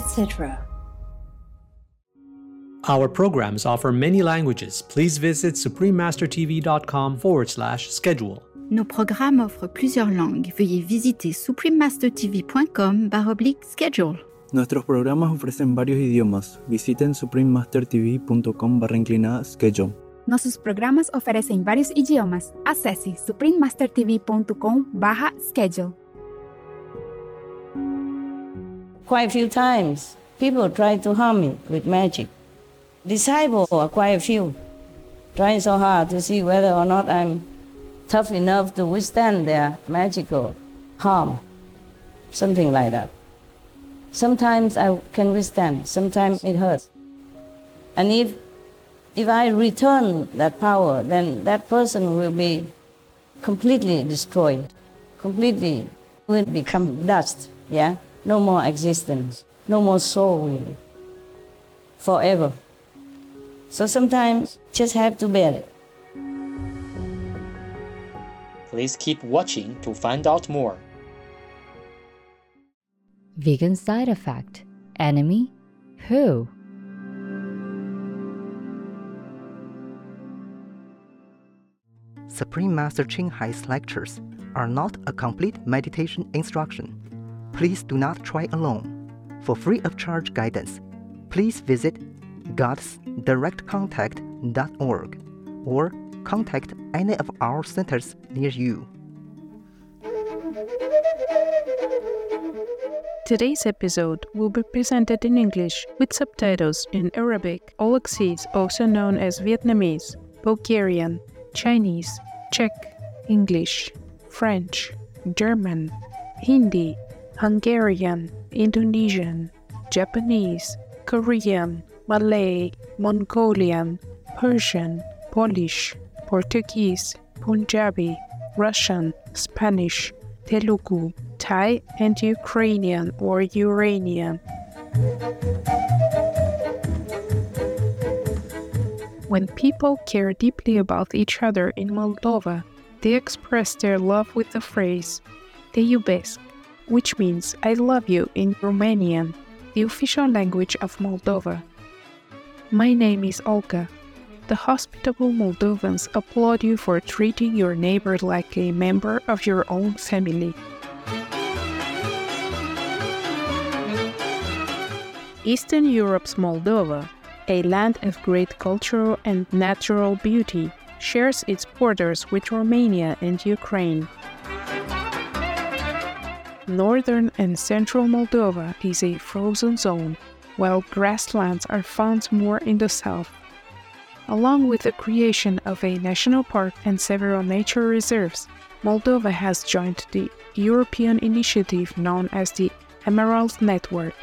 Etc. Our programs offer many languages. Please visit suprememastertv.com forward slash schedule. Nos programmes offrent plusieurs langues. Veuillez visiter suprememastertv.com schedule. Nuestros programas ofrecen varios idiomas. Visiten suprememastertv.com barra inclinada schedule. Nossos programas oferecem vários idiomas. Acesse suprememastertv.com barra schedule. Quite a few times, people try to harm me with magic. Disciples are quite a few, trying so hard to see whether or not I'm tough enough to withstand their magical harm, something like that. Sometimes I can withstand, sometimes it hurts. And if, if I return that power, then that person will be completely destroyed, completely will become dust, yeah? No more existence, no more soul really, forever. So sometimes just have to bear it. Please keep watching to find out more. Vegan side effect. Enemy? Who? Supreme Master Ching Hai's lectures are not a complete meditation instruction please do not try alone. For free of charge guidance, please visit godsdirectcontact.org or contact any of our centers near you. Today's episode will be presented in English with subtitles in Arabic, Aulacese, also known as Vietnamese, Bulgarian, Chinese, Czech, English, French, German, Hindi, Hungarian, Indonesian, Japanese, Korean, Malay, Mongolian, Persian, Polish, Portuguese, Punjabi, Russian, Spanish, Telugu, Thai, and Ukrainian or Uranian. When people care deeply about each other in Moldova, they express their love with the phrase Te iubesc, which means I love you in Romanian, the official language of Moldova. My name is Olga. The hospitable Moldovans applaud you for treating your neighbor like a member of your own family. Eastern Europe's Moldova, a land of great cultural and natural beauty, shares its borders with Romania and Ukraine. Northern and central Moldova is a frozen zone, while grasslands are found more in the south. Along with the creation of a national park and several nature reserves, Moldova has joined the European initiative known as the Emerald Network.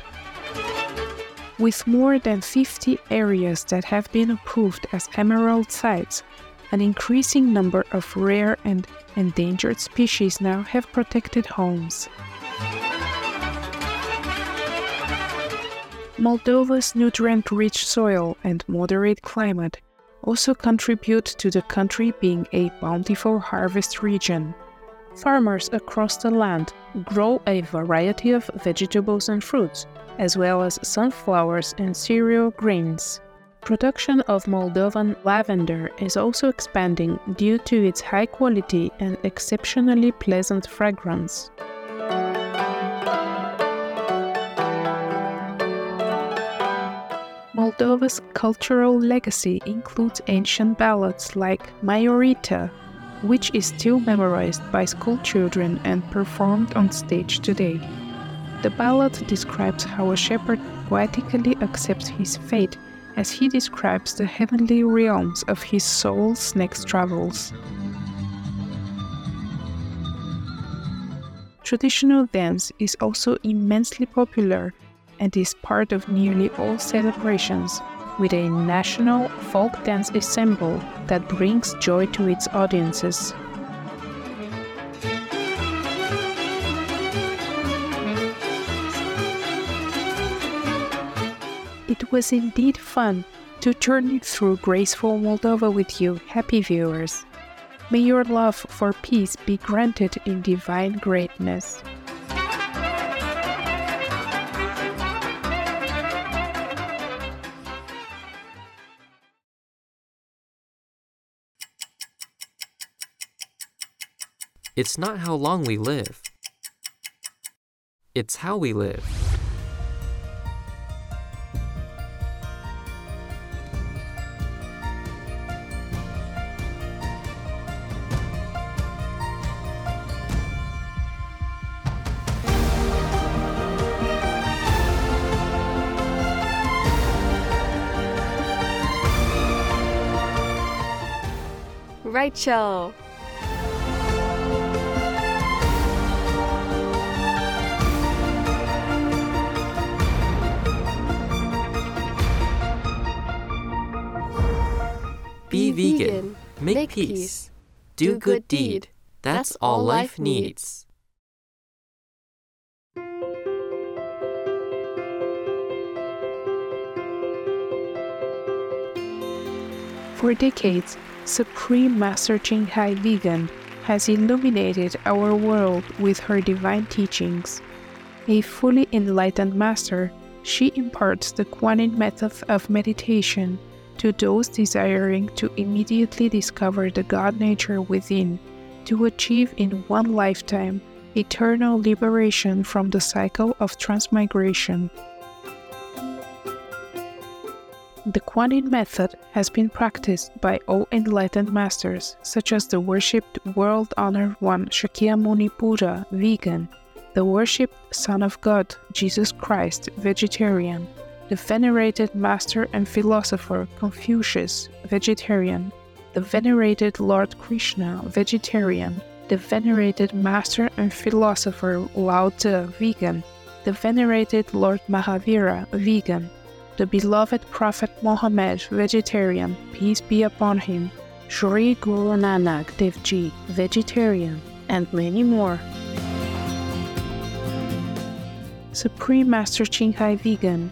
With more than 50 areas that have been approved as emerald sites, an increasing number of rare and endangered species now have protected homes. Moldova's nutrient rich soil and moderate climate also contribute to the country being a bountiful harvest region. Farmers across the land grow a variety of vegetables and fruits, as well as sunflowers and cereal grains. Production of Moldovan lavender is also expanding due to its high quality and exceptionally pleasant fragrance. Moldova's cultural legacy includes ancient ballads like Miorița, which is still memorized by school children and performed on stage today. The ballad describes how a shepherd poetically accepts his fate as he describes the heavenly realms of his soul's next travels. Traditional dance is also immensely popular and is part of nearly all celebrations, with a national folk dance ensemble that brings joy to its audiences. It was indeed fun to journey through graceful Moldova with you, happy viewers. May your love for peace be granted in divine greatness. It's not how long we live, it's how we live. Rachel. Be vegan, make peace, do good deed. That's all life needs. For decades, Supreme Master Ching Hai Vegan has illuminated our world with her divine teachings. A fully enlightened master, she imparts the Kuan method of meditation to those desiring to immediately discover the God nature within, to achieve in one lifetime eternal liberation from the cycle of transmigration. The Kuan Yin method has been practiced by all enlightened masters, such as the worshipped world honored one Shakyamuni Buddha, vegan, the worshipped Son of God, Jesus Christ, vegetarian, the venerated master and philosopher Confucius, vegetarian, the venerated Lord Krishna, vegetarian, the venerated master and philosopher Lao Tzu, vegan, the venerated Lord Mahavira, vegan, the beloved Prophet Muhammad, vegetarian, peace be upon him, Sri Guru Nanak Dev Ji, vegetarian, and many more. Supreme Master Ching Hai Vegan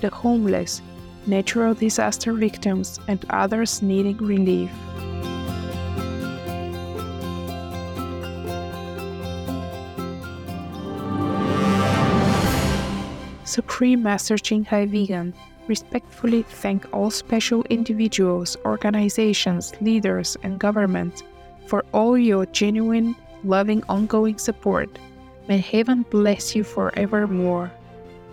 the homeless, natural disaster victims, and others needing relief. Supreme Master Ching Hai Vegan respectfully thank all special individuals, organizations, leaders, and governments for all your genuine, loving, ongoing support. May heaven bless you forevermore.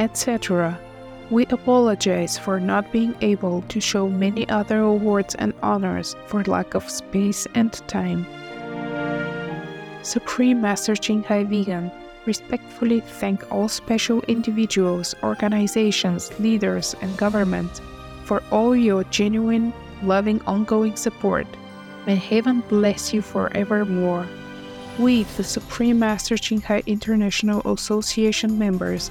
Etc. We apologize for not being able to show many other awards and honors for lack of space and time. Supreme Master Ching Hai Vegan respectfully thank all special individuals, organizations, leaders, and government for all your genuine, loving, ongoing support. May heaven bless you forevermore. We, the Supreme Master Ching Hai International Association members,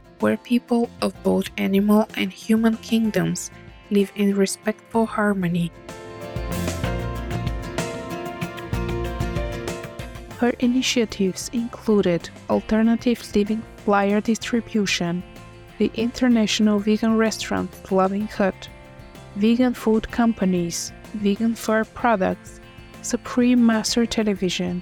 where people of both animal and human kingdoms live in respectful harmony. Her initiatives included alternative living flyer distribution, the International Vegan Restaurant Loving Hut, vegan food companies, vegan fur products, Supreme Master Television,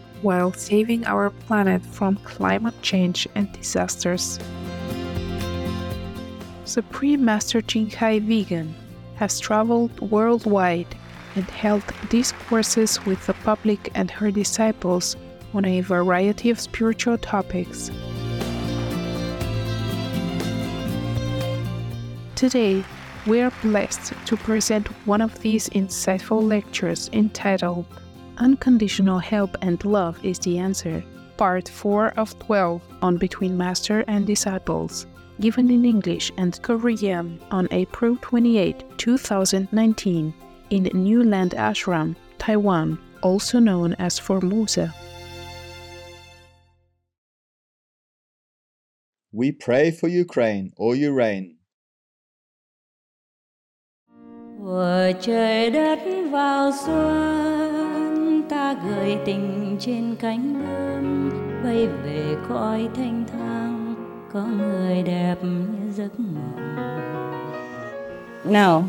while saving our planet from climate change and disasters. Supreme Master Ching Hai Vegan has traveled worldwide and held discourses with the public and her disciples on a variety of spiritual topics. Today, we are blessed to present one of these insightful lectures entitled Unconditional Help and Love is the Answer, Part 4 of 12 on Between Master and Disciples, given in English and Korean on April 28, 2019, in New Land Ashram, Taiwan, also known as Formosa. We pray for Ukraine, or Ukraine. Vừa trời đất vào xuân gửi tình trên cánh bướm bay về cõi thanh thang có người đẹp như giấc mộng Now,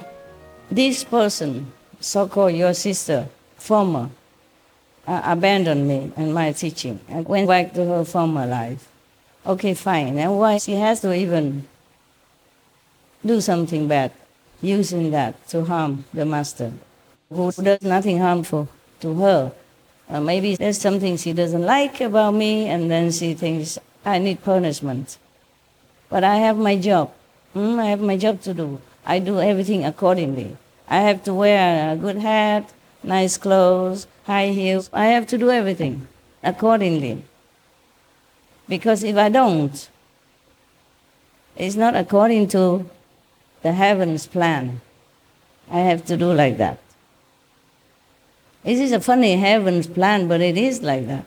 this person, so-called your sister, former, uh, abandoned me and my teaching and went back to her former life. Okay, fine. And why she has to even do something bad? using that to harm the master, who does nothing harmful to her. Uh, maybe there's something she doesn't like about me, and then she thinks I need punishment. But I have my job. Mm, I have my job to do. I do everything accordingly. I have to wear a good hat, nice clothes, high heels. I have to do everything accordingly. Because if I don't, it's not according to the heaven's plan. I have to do like that. This is a funny heaven's plan, but it is like that.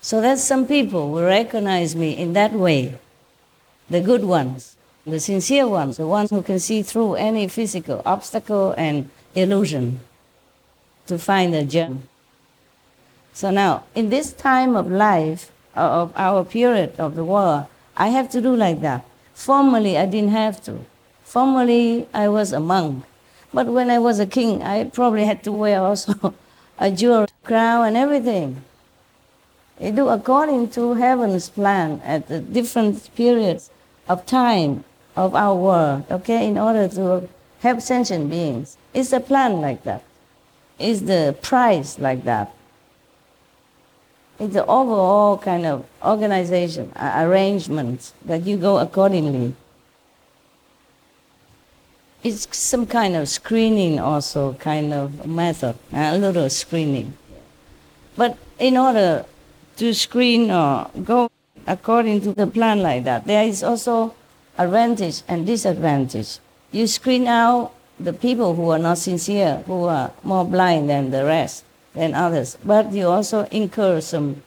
So that some people will recognize me in that way. The good ones, the sincere ones, the ones who can see through any physical obstacle and illusion to find the gem. So now, in this time of life, uh, of our period of the war, I have to do like that. Formerly, I didn't have to. Formerly, I was a monk, but when I was a king, I probably had to wear also a jewel crown and everything. They do according to heaven's plan at the different periods of time of our world, okay, in order to help sentient beings. It's a plan like that. It's the price like that. It's the overall kind of organization, arrangement that you go accordingly it's some kind of screening also kind of method, a little screening. But in order to screen or go according to the plan like that, there is also advantage and disadvantage. You screen out the people who are not sincere, who are more blind than the rest, than others. But you also incur some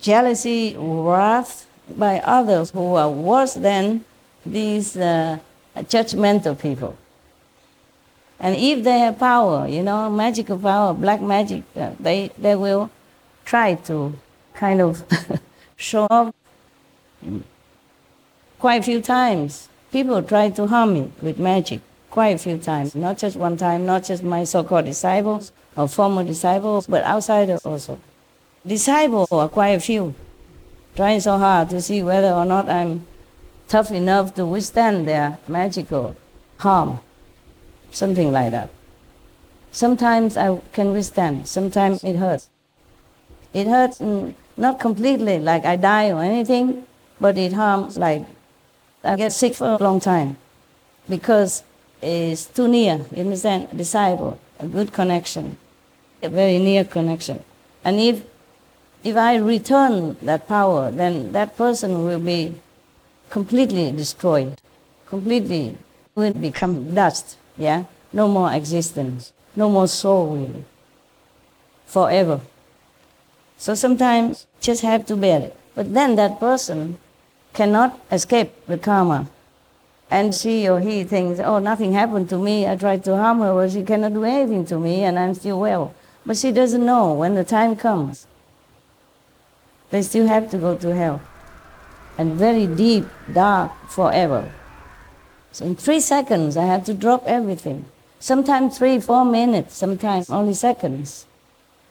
jealousy, wrath by others who are worse than these uh, judgmental people. And if they have power, you know, magical power, black magic, uh, they, they will try to kind of show off. Quite a few times, people try to harm me with magic. Quite a few times, not just one time, not just my so-called disciples or former disciples, but outsiders also. Disciples are quite a few, trying so hard to see whether or not I'm tough enough to withstand their magical harm, something like that. Sometimes I can withstand, sometimes it hurts. It hurts not completely like I die or anything, but it harms like I get sick for a long time because it's too near, you understand? A disciple, a good connection, a very near connection. And if, if I return that power, then that person will be completely destroyed, completely will become dust, yeah? No more existence, no more soul really, forever. So sometimes just have to bear it. But then that person cannot escape the karma. And she or he thinks, oh, nothing happened to me. I tried to harm her, but she cannot do anything to me, and I'm still well. But she doesn't know when the time comes. They still have to go to hell. And very deep, dark, forever. So in three seconds, I had to drop everything. Sometimes three, four minutes, sometimes only seconds.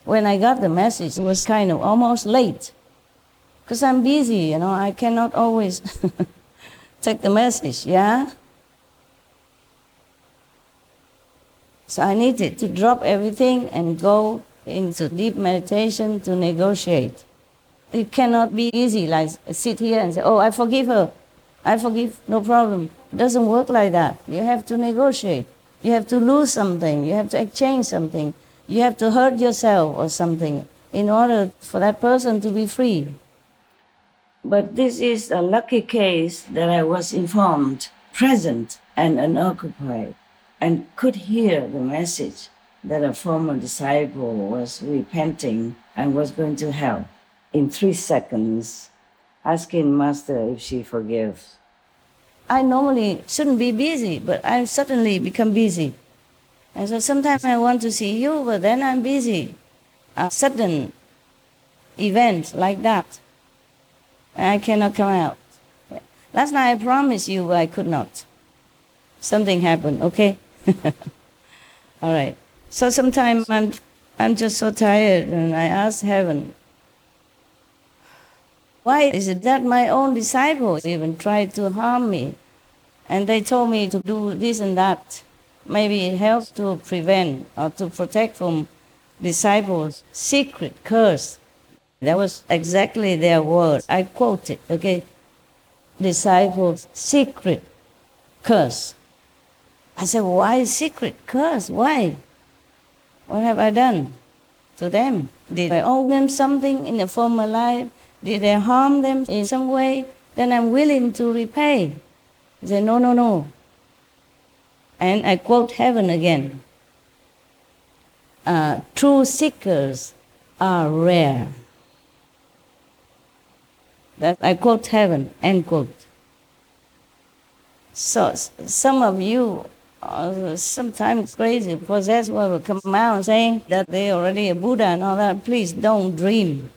When I got the message, it was kind of almost late because I'm busy, you know, I cannot always take the message, yeah? So I needed to drop everything and go into deep meditation to negotiate. It cannot be easy, like sit here and say, oh, I forgive her. I forgive, no problem. It doesn't work like that. You have to negotiate. You have to lose something. You have to exchange something. You have to hurt yourself or something in order for that person to be free. But this is a lucky case that I was informed, present, and unoccupied, and could hear the message that a former disciple was repenting and was going to hell in three seconds, asking Master if she forgives. I normally shouldn't be busy, but I suddenly become busy. And so sometimes I want to see you, but then I'm busy. A sudden event like that I cannot come out. Last night I promised you I could not. Something happened, okay? All right. So sometimes I'm, I'm just so tired and I ask heaven, why is it that my own disciples even tried to harm me? And they told me to do this and that. Maybe it helps to prevent or to protect from disciples' secret curse that was exactly their word. I quote it, okay? Disciples' secret curse. I said, why secret curse? Why? What have I done to them? Did I owe them something in a former life? Did I harm them in some way? Then I'm willing to repay. He said, no, no, no. And I quote heaven again. Uh, true seekers are rare. That I quote heaven, end quote. So some of you are sometimes crazy, possessed will come out saying that they already a Buddha and all that. Please don't dream.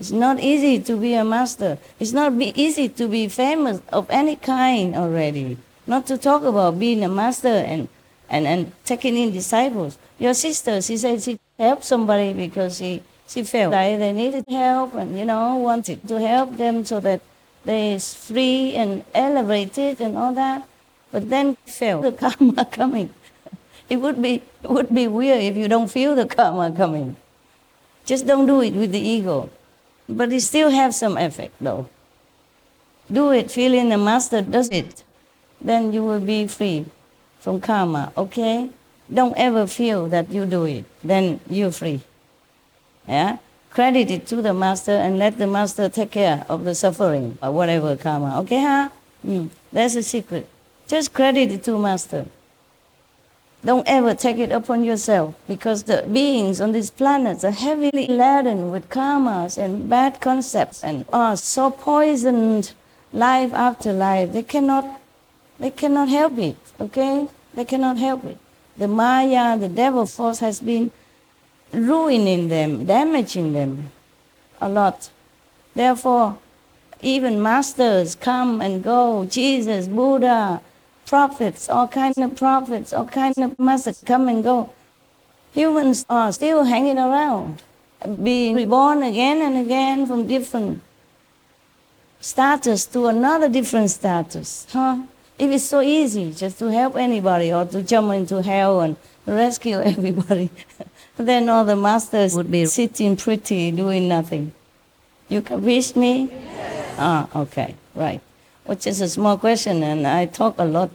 It's not easy to be a master. It's not be easy to be famous of any kind already. Not to talk about being a master and, and, and taking in disciples. Your sister, she said she helped somebody because she she felt like they needed help and, you know, wanted to help them so that they is free and elevated and all that. But then felt the karma coming. It would be it would be weird if you don't feel the karma coming. Just don't do it with the ego. But it still has some effect though. Do it feeling the master does it. Then you will be free from karma, okay? Don't ever feel that you do it. Then you're free. Yeah? Credit it to the master and let the master take care of the suffering or whatever karma. Okay, huh? Mm. That's a secret. Just credit it to master. Don't ever take it upon yourself because the beings on these planets are heavily laden with karmas and bad concepts and are so poisoned life after life. They cannot, they cannot help it, okay? They cannot help it. The Maya, the devil force has been ruining them, damaging them a lot. Therefore, even masters come and go, Jesus, Buddha, prophets, all kinds of prophets, all kinds of masters come and go. Humans are still hanging around, being reborn again and again from different status to another different status. Huh? If it's so easy just to help anybody or to jump into hell and rescue everybody, then all the masters would be sitting pretty, doing nothing. You can reach me? Yes. Ah, okay, right. Which is a small question, and I talk a lot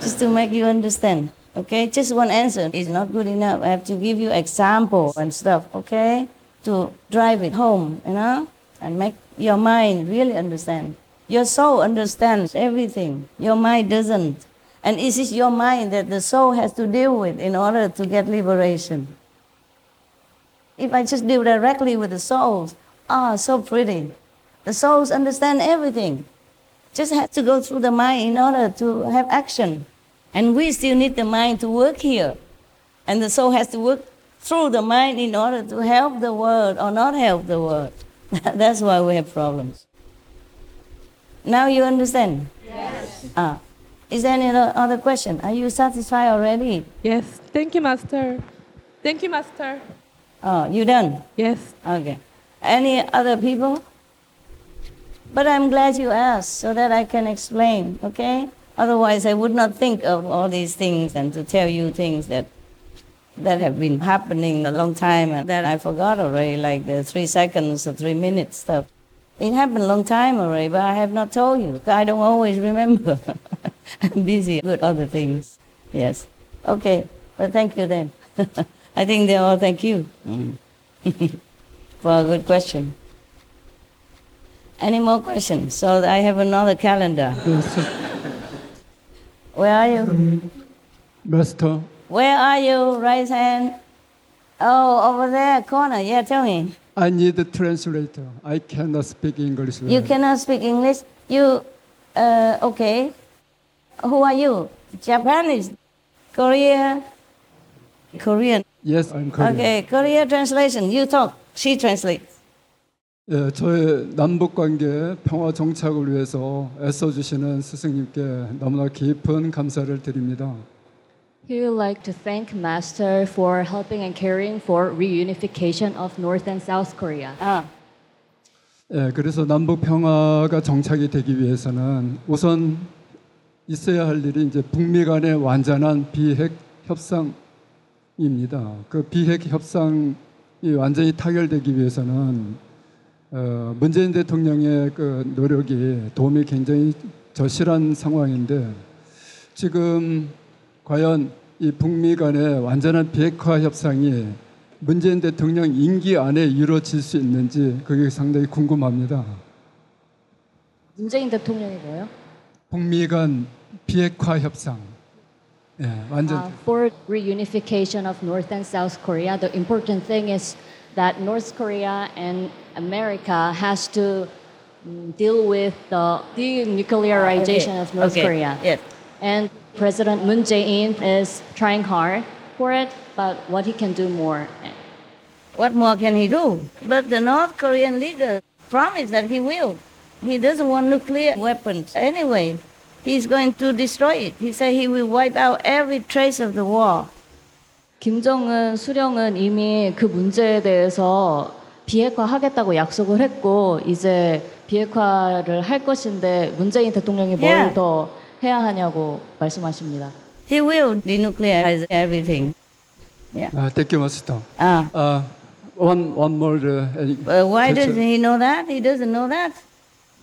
just to make you understand. Okay, just one answer is not good enough. I have to give you example and stuff. Okay, to drive it home, you know, and make your mind really understand. Your soul understands everything. Your mind doesn't. And it is your mind that the soul has to deal with in order to get liberation. If I just deal directly with the souls, ah, so pretty. The souls understand everything. Just have to go through the mind in order to have action. And we still need the mind to work here. And the soul has to work through the mind in order to help the world or not help the world. That's why we have problems. Now you understand? Yes. Ah. Is there any other question? Are you satisfied already? Yes. Thank you, Master. Thank you, Master. Oh, you done? Yes. Okay. Any other people? But I'm glad you asked so that I can explain, okay? Otherwise, I would not think of all these things and to tell you things that that have been happening a long time and that I forgot already, like the three seconds or three minutes stuff. It happened a long time already, but I have not told you. I don't always remember. I'm busy with other things. Yes. Okay. Well, thank you then. I think they all thank you mm. for a good question. Any more questions? So I have another calendar. Where are you? Master, Where are you? Right hand. Oh, over there, corner. Yeah, tell me. I need a translator. I cannot speak English. You well. cannot speak English. You, uh, okay. Who are you? Japanese, Korea, Korean. Yes, I'm Korean. Okay, Korea translation. You talk. She translates. 예, 저의 남북 관계 평화 정착을 위해서 애써 주시는 스승님께 너무나 깊은 감사를 드립니다. He would like to thank Master for helping and caring for reunification of North and South Korea. Ah. 예, 그래서 남북 평화가 정착이 되기 위해서는 우선 있어야 할 일이 이제 북미 간의 완전한 비핵 협상입니다. 그 비핵 협상이 완전히 타결되기 위해서는 어, 문재인 대통령의 그 노력이 도움이 굉장히 절실한 상황인데 지금 과연 이 북미 간의 완전한 비핵화 협상이 문재인 대통령 임기 안에 이루어질 수 있는지 그게 상당히 궁금합니다. 문재인 대통령이 뭐요? 북미 간 비핵화 협상. 예, 완전 Uh, for reunification of North and South Korea, the important thing is that North Korea and America has to mm, deal with the denuclearization Okay, of North okay, Korea. yes. And President Moon Jae-in is trying hard for it, but what he can do more. What more can he do? But the North Korean leader promised that he will. He doesn't want nuclear weapons anyway. He's going to destroy it. He said he will wipe out every trace of the war. 김정은 수령은 이미 그 문제에 대해서 비핵화 하겠다고 약속을 했고 이제 비핵화를 할 것인데 문재인 대통령이 뭘 Yeah. 더 해야 하냐고 말씀하십니다. He will denuclearize everything. Yeah. 아, thank you, Master. Ah. Uh, one one more. Uh, Well, why doesn't he know that? He doesn't know that.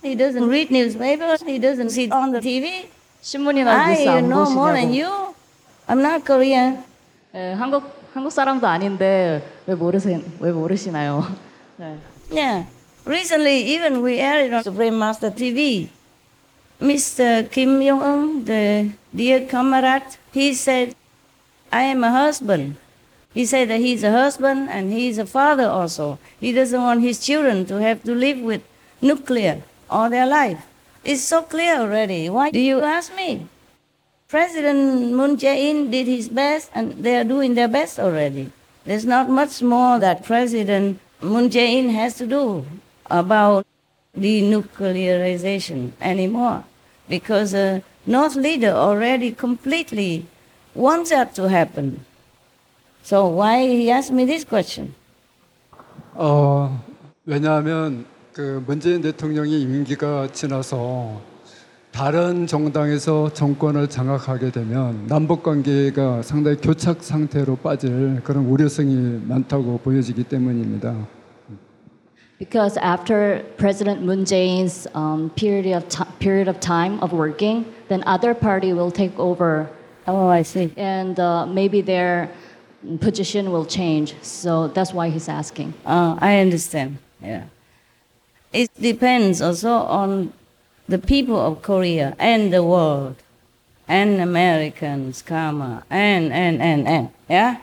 He doesn't read newspapers. He doesn't see on the TV. 신문이나 I 뉴스 안 know more than 보시냐고. you. I'm not Korean. 예, 한국 한국 사람도 아닌데 왜 모르세 왜 모르시나요? 네. Yeah. Recently, even we aired on Supreme Master TV. Mr. Kim Jong Un, the dear comrade, he said I am a husband. He said that he's a husband and he's a father also. He doesn't want his children to have to live with nuclear all their life. It's so clear already. Why do you ask me? President Moon Jae-in did his best and they are doing their best already. There's not much more that President Moon Jae-in has to do about denuclearization anymore because the North leader already completely wants that to happen. So why he asked me this question? 어, 왜냐하면 그 문재인 대통령이 임기가 지나서 다른 정당에서 정권을 장악하게 되면 남북 관계가 상당히 교착 상태로 빠질 그런 우려성이 많다고 보여지기 때문입니다. Because after President Moon Jae-in's um, period of period of time of working, then other party will take over. Oh, I see. And uh, maybe their position will change. So that's why he's asking. Uh, I understand. Yeah. It depends also on the people of Korea and the world and Americans, karma, and, and, and, and, yeah?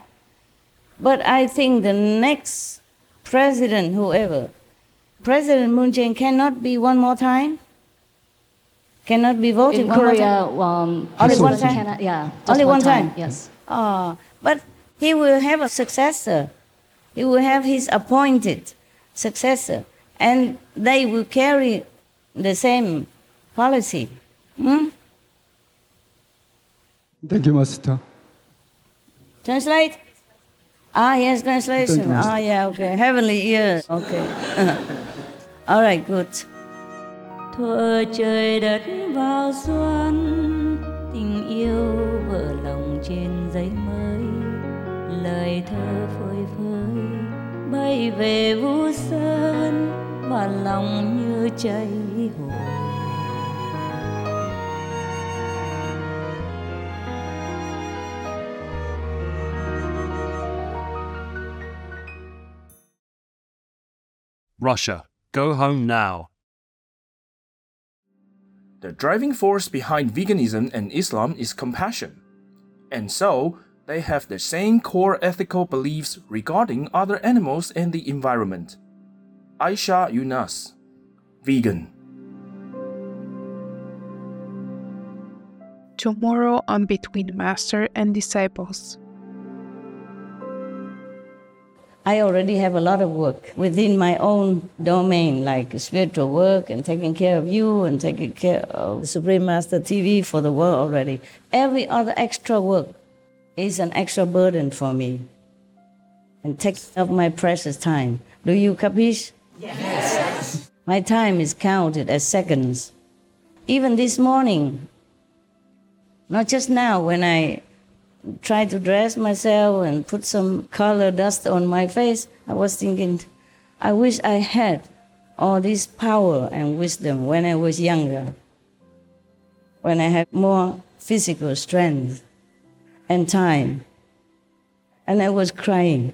But I think the next president, whoever, President Moon Jae-in cannot be one more time? Cannot be voted In one Korea, more time? um, Only one time? cannot- yeah, Only one one time? time, yes. Oh, but he will have a successor. He will have his appointed successor, and they will carry the same policy. Hmm? Thank you, Master. Translate? Ah, yes, translation. You. Ah, yeah, okay. Heavenly ears. Okay. All right, good. thuở trời đất vào xuân tình yêu vỡ lòng trên giấy mới lời thơ phơi phới bay về vũ sơn mà lòng như cháy hồi Russia, go home now. The driving force behind veganism and Islam is compassion. And so, they have the same core ethical beliefs regarding other animals and the environment. Aisha Yunus, vegan. Tomorrow on Between Master and Disciples. I already have a lot of work within my own domain, like spiritual work and taking care of you and taking care of Supreme Master TV for the world already. Every other extra work is an extra burden for me and takes up my precious time. Do you capiche? Yes. My time is counted as seconds. Even this morning, not just now when I try to dress myself and put some color dust on my face, I was thinking, I wish I had all this power and wisdom when I was younger, when I had more physical strength and time. And I was crying.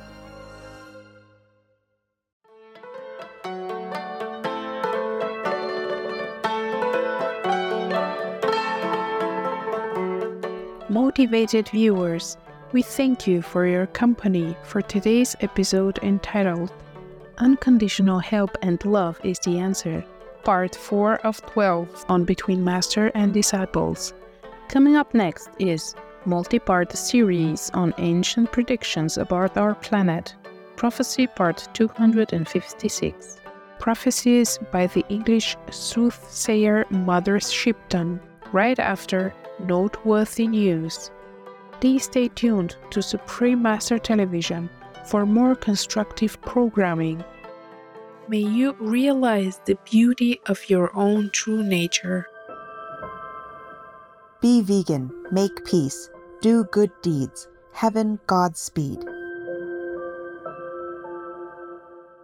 Motivated viewers, we thank you for your company for today's episode entitled Unconditional Help and Love is the Answer, Part 4 of 12 on Between Master and Disciples. Coming up next is multi-part series on ancient predictions about our planet, Prophecy Part 256. Prophecies by the English soothsayer Mother Shipton, right after noteworthy news. Please stay tuned to Supreme Master Television for more constructive programming. May you realize the beauty of your own true nature. Be vegan, make peace, do good deeds. Heaven Godspeed.